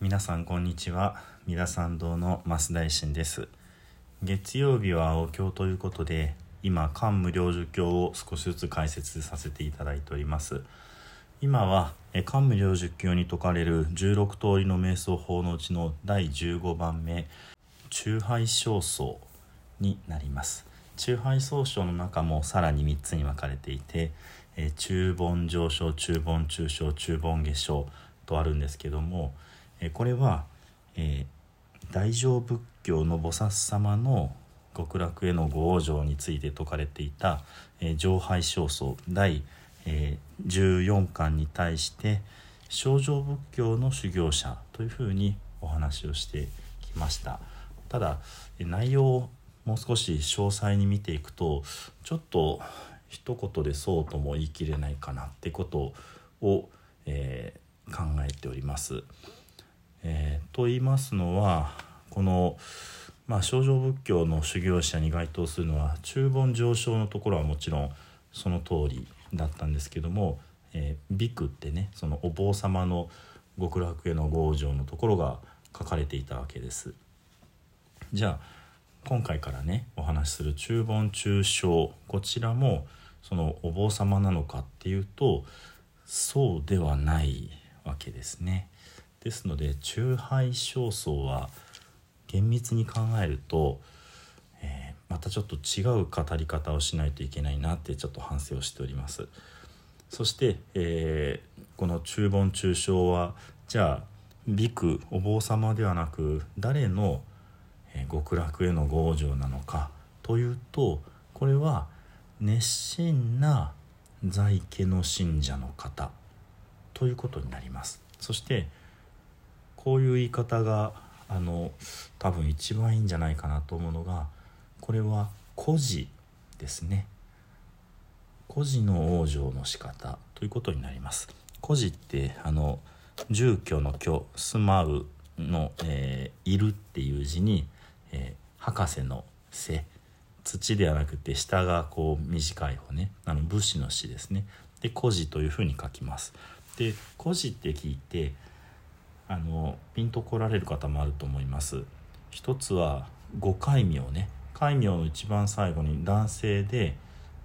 皆さんこんにちは。三田参道の増大臣です。月曜日はお経ということで今漢無量寿経を少しずつ解説させていただいております。今は漢無量寿経に説かれる16通りの瞑想法のうちの第15番目中杯焦燥になります。中杯総称の中もさらに3つに分かれていて、え中盆上昇中盆中小中盆下昇とあるんですけども、えこれは、えー、大乗仏教の菩薩様の極楽へのご往生について説かれていた、えー、上拝正僧第、えー、14巻に対して正常仏教の修行者というふうにお話をしてきましたただ内容をもう少し詳細に見ていくとちょっと一言でそうとも言い切れないかなってことを、えー、考えております。えー、と言いますのはこの、まあ、正常仏教の修行者に該当するのは中盆上昇のところはもちろんその通りだったんですけども、えー、ビクってねそのお坊様の極楽への強情のところが書かれていたわけです。じゃあ今回からねお話しする中盆中小こちらもそのお坊様なのかっていうとそうではないわけですね。ですので中杯焦燥は厳密に考えると、えー、またちょっと違う語り方をしないといけないなってちょっと反省をしております。そして、えー、この中盆中小はじゃあビクお坊様ではなく誰の、極楽への強情なのかというとこれは熱心な在家の信者の方ということになります。そしてこういう言い方があの多分一番いいんじゃないかなと思うのがこれは孤児ですね。孤児の往生の仕方ということになります。孤児ってあの住居の居住まうの、えー、いるっていう字に、えー、博士の背。土ではなくて下がこう短い方ね。あの武士の詩ですね。で孤児というふうに書きます。で孤児って聞いてあのピンと来られる方もあると思います。一つは五戒名ね。戒名の一番最後に男性で、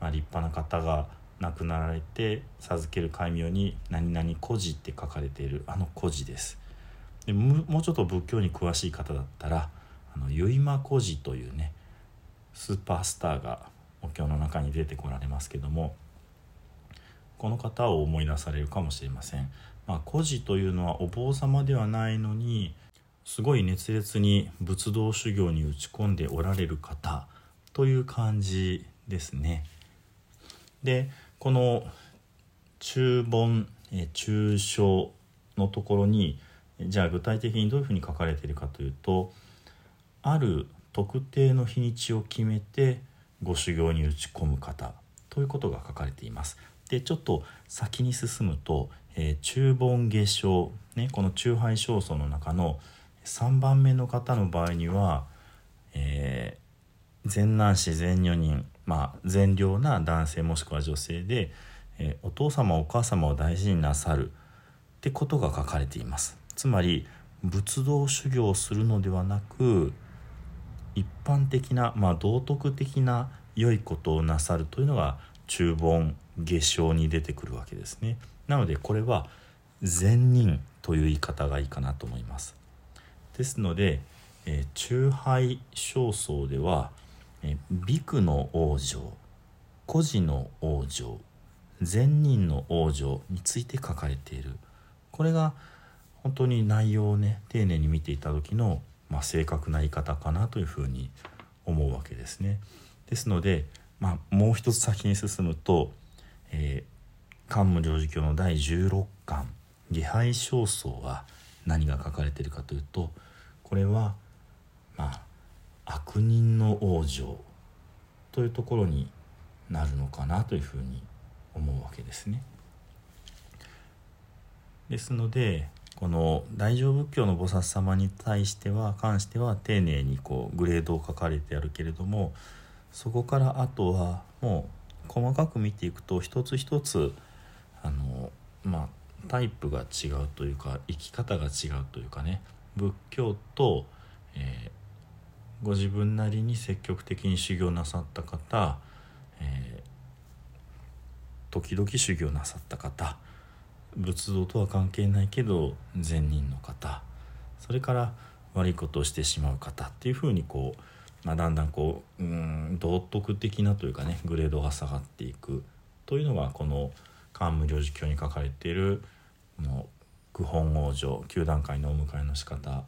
まあ、立派な方が亡くなられて授ける戒名に「何々孤児」って書かれているあの孤児です。でもうちょっと仏教に詳しい方だったらあの結馬孤児というねスーパースターがお経の中に出てこられますけどもこの方を思い出されるかもしれませんまあ、孤児というのはお坊様ではないのにすごい熱烈に仏道修行に打ち込んでおられる方という感じですね。でこの中盆中小のところにじゃあ具体的にどういうふうに書かれているかというとある特定の日にちを決めてご修行に打ち込む方ということが書かれています。でちょっと先に進むとえー、中盆下症、ね、この中杯焦燥の中の3番目の方の場合には、えー、善男子善女人、まあ、善良な男性もしくは女性で、えー、お父様お母様を大事になさるってことが書かれています。つまり仏道修行をするのではなく一般的な、まあ、道徳的な良いことをなさるというのが中盆下生に出てくるわけですね。なのでこれは善人という言い方がいいかなと思います。ですので、えー、中杯焦燥では、えー、ビクの往生孤児の往生善人の往生について書かれているこれが本当に内容をね丁寧に見ていた時の、まあ、正確な言い方かなというふうに思うわけですね。ですので、まあ、もう一つ先に進むと、えー漢無量寿経の第16巻「下拝正僧」は何が書かれているかというとこれはまあ悪人の往生というところになるのかなというふうに思うわけですね。ですのでこの大乗仏教の菩薩様に対しては関しては丁寧にこうグレードを書かれてあるけれどもそこからあとはもう細かく見ていくと一つ一つあのまあタイプが違うというか生き方が違うというかね仏教と、えー、ご自分なりに積極的に修行なさった方、えー、時々修行なさった方仏像とは関係ないけど善人の方それから悪いことをしてしまう方っていうふうにこう、まあ、だんだんこううん道徳的なというかねグレードが下がっていくというのがこの「漢無量寿経」に書かれているこの九本往生9段階のお迎えの仕方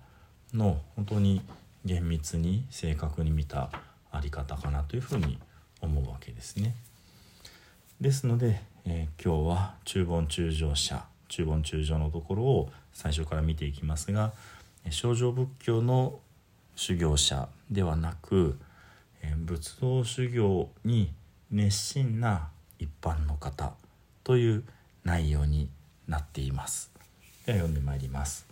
の本当に厳密に正確に見たあり方かなというふうに思うわけですね。ですので、えー、今日は中盆中上者中盆中上のところを最初から見ていきますが少女仏教の修行者ではなく、えー、仏道修行に熱心な一般の方という内容になっています。では読んでまいります。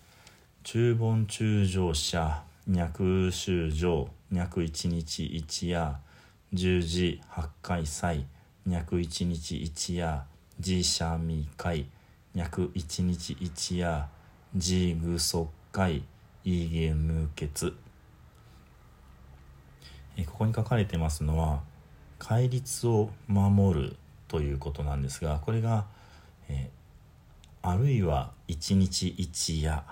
中盆中上者脈修上脈一日一夜。十字八回祭脈一日一夜。自社未会脈一日一夜。自具足会異芸無欠。ここに書かれてますのは戒律を守るということなんですがこれが、え、あるいは一日一夜っ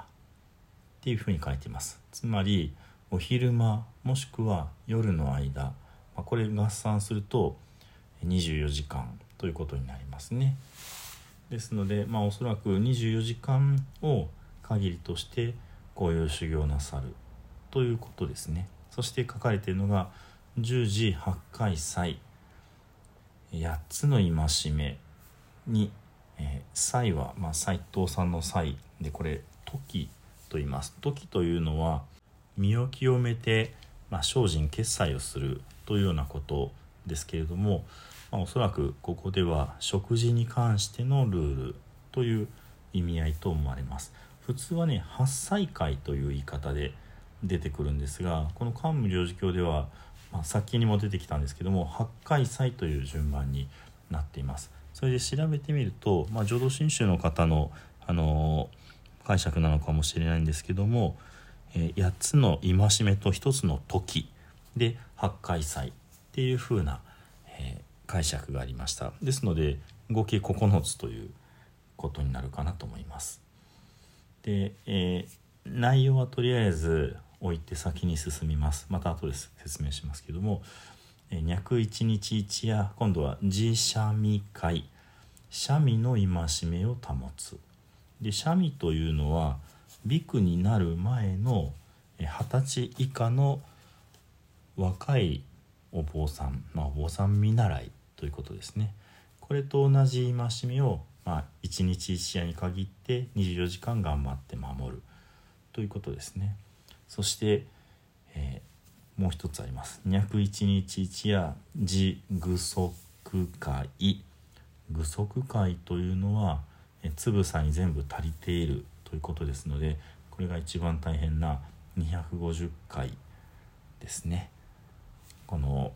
ていうふうに書いています。つまりお昼間もしくは夜の間、ま、これ合算すると24時間ということになりますね。ですのでまあおそらく24時間を限りとしてこういう修行なさるということですね。そして書かれているのが10時8回祭。8つの戒めに、えー、祭は、まあ、斎藤さんの祭でこれ「時」と言います。時というのは身を清めて、まあ、精進決済をするというようなことですけれども、まあ、おそらくここでは食事に関してのルールという意味合いと思われます。普通はね八歳会という言い方で出てくるんですがこの漢無量寿経ではまあ、先にも出てきたんですけども八回祭という順番になっています。それで調べてみると、まあ、浄土真宗の方の、あのー、解釈なのかもしれないんですけども、えー、8つの戒めと1つの時で八回祭っていう風な、えー、解釈がありました。ですので合計9つということになるかなと思います。で、え内容はとりあえず置いて先に進みます。また後で説明しますけども「脈一日一夜」今度は「自三味会」三味の戒めを保つ。で三味というのはビクになる前の二十歳以下の若いお坊さん、まあ、お坊さん見習いということですね。これと同じ戒めを、まあ、1日1夜に限って24時間頑張って守るということですね。そして、えー、もう一つあります「脈一日一夜自具足会」具足会というのは、えつぶさに全部足りているということですのでこれが一番大変な250回ですね。この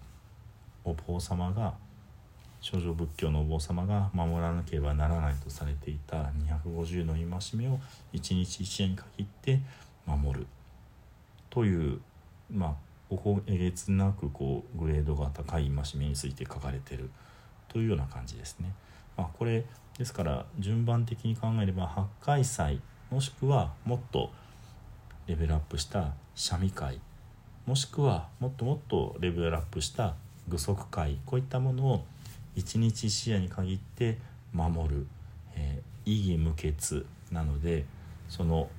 お坊様が少女仏教のお坊様が守らなければならないとされていた250の戒めを一日一夜に限って守る。というまあおこえげつなくこうグレードが高い戒めについて書かれてるというような感じですね。まあ、これですから順番的に考えれば八回祭もしくはもっとレベルアップした三味会もしくはもっともっとレベルアップした具足会。こういったものを一日視野に限って守る、えー、意義無欠なのでその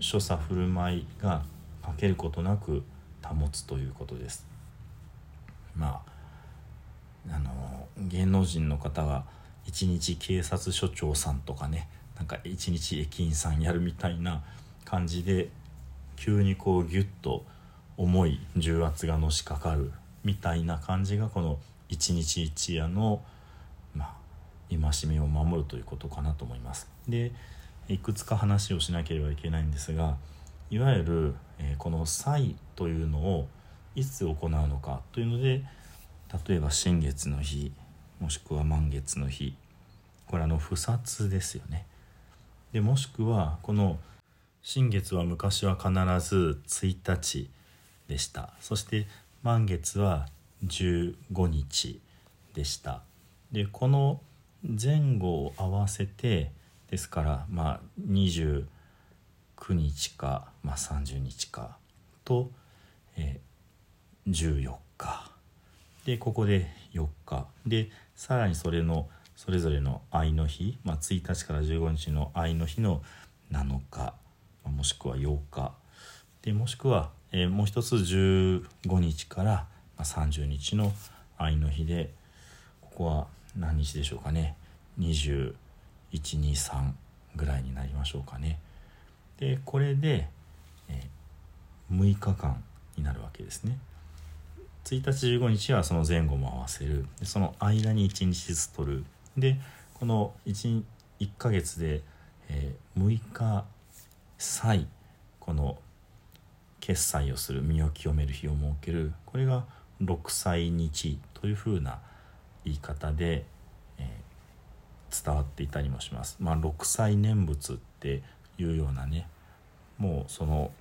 所作振る舞いがかけることなく保つということですまああの芸能人の方が一日警察署長さんとかねなんか一日駅員さんやるみたいな感じで急にこうギュッと重い重圧がのしかかるみたいな感じがこの一日一夜のまあ戒めを守るということかなと思います。でいくつか話をしなければいけないんですがいわゆる、え、この祭というのをいつ行うのかというので例えば新月の日もしくは満月の日これあの不殺ですよね。でもしくはこの新月は昔は必ず1日でした。そして満月は15日でした。でこの前後を合わせてですからまあ29日か、まあ、30日かと、えー、14日。でここで4日。でさらにそれのそれぞれの愛の日、まあ、1日から15日の愛の日の7日。もしくは8日。でもしくは、えー、もう一つ15日から30日の愛の日でここは何日でしょうかね。2123ぐらいになりましょうかね。でこれで、え、6日間になるわけですね。1日15日はその前後も合わせる。その間に1日ずつ取る。でこの 1, 1ヶ月で、えー、6日祭この決済をする身を清める日を設ける。これが六歳日というふうな言い方で、えー、伝わっていたりもします。まあ、六歳念仏っていうようなねもうその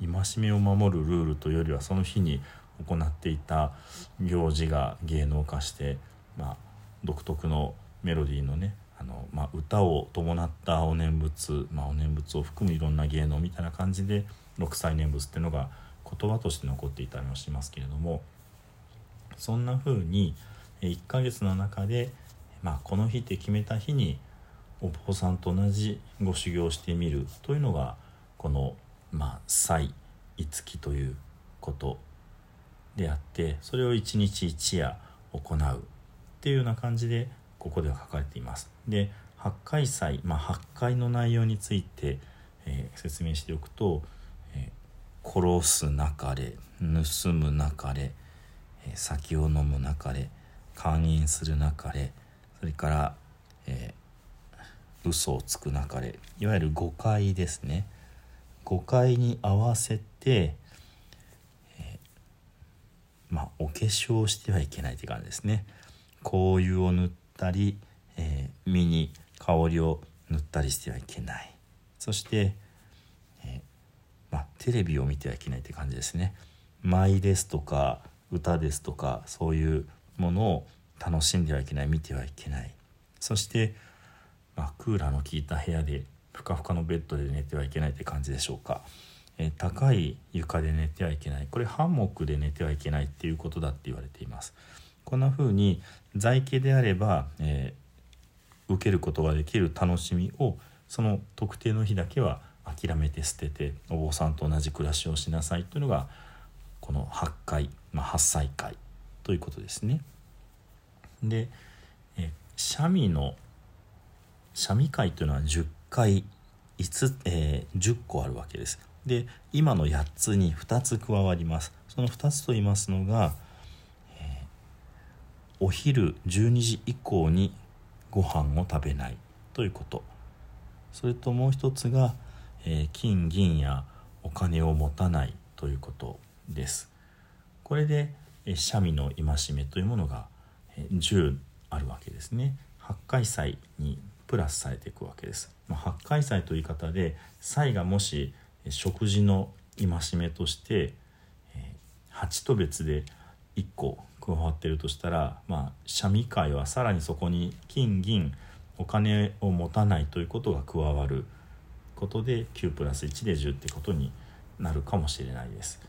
戒めを守るルールというよりはその日に行っていた行事が芸能化して、まあ、独特のメロディーのねあの、まあ、歌を伴ったお念仏、まあ、お念仏を含むいろんな芸能みたいな感じで六歳念仏っていうのが言葉として残っていたりもしますけれどもそんな風に1ヶ月の中で、まあ、この日って決めた日にお坊さんと同じご修行してみるというのがこの「まあ、祭五木」ということであってそれを一日一夜行うっていうような感じでここでは書かれています。で八海祭、まあ、八海の内容について、えー、説明しておくと、えー、殺すなかれ盗むなかれ、えー、酒を飲むなかれ勧誘するなかれそれから、えー、嘘をつくなかれいわゆる誤解ですね誤解に合わせて、えまあお化粧してはいけないという感じですね。香油を塗ったり、えー、身に香りを塗ったりしてはいけない。そして、えー、まあ、テレビを見てはいけないって感じですね。舞ですとか歌ですとかそういうものを楽しんではいけない見てはいけない。そして、まあ、クーラーの効いた部屋でふかふかのベッドで寝てはいけないって感じでしょうか、えー、高い床で寝てはいけない。これハンモックで寝てはいけないっていうことだって言われています。こんな風に在家であれば、えー、受けることができる楽しみをその特定の日だけは諦めて捨ててお坊さんと同じ暮らしをしなさいというのがこの8回、まあ、8歳会ということですね。で、え三味の三味会というのは10回5、えー、10個あるわけです。で今の8つに2つ加わります。その2つと言いますのがえお昼12時以降にご飯を食べないということそれともう一つが、えー、金銀やお金を持たないということですこれで、えー、三味の戒めというものが、えー、10あるわけですね八海祭にプラスされていくわけです、まあ、八海祭という言い方で祭がもし食事の戒めとして、え、8と別で1個加わってるとしたらまあ三味会はさらにそこに金銀お金を持たないということが加わることで9プラス1で10ってことになるかもしれないです。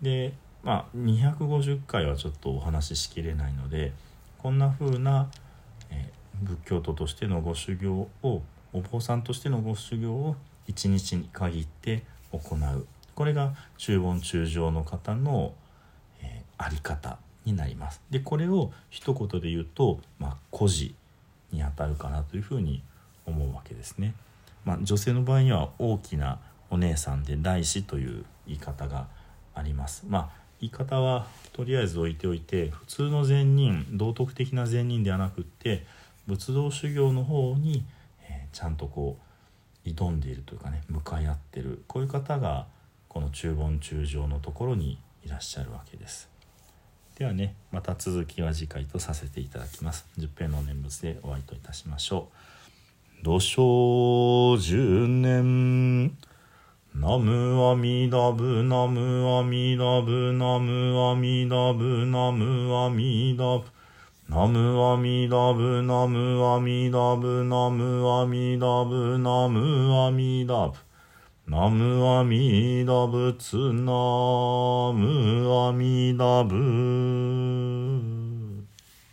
でまあ250回はちょっとお話ししきれないのでこんな風な、えー、仏教徒としてのご修行をお坊さんとしてのご修行を一日に限って行うこれが中盆中上の方の、えー、あり方になります。でこれを一言で言うと、まあ、孤児にあたるかなというふうに思うわけですね。まあ、女性の場合には大きなお姉さんで大師という言い方があります。まあ言い方はとりあえず置いておいて普通の善人道徳的な善人ではなくって仏道修行の方に、えー、ちゃんとこう挑んでいるというかね向かい合ってる。こういう方がこの中盆中上のところにいらっしゃるわけです。ではねまた続きは次回とさせていただきます。10編の念仏でお会いといたしましょう。土生十年。ナムアミダブナムアミダブナムアミダブナムアミダブナムアミダブナムアミダブナムアミダブナムアミダブ。ナムアミダブツナムアミダブ。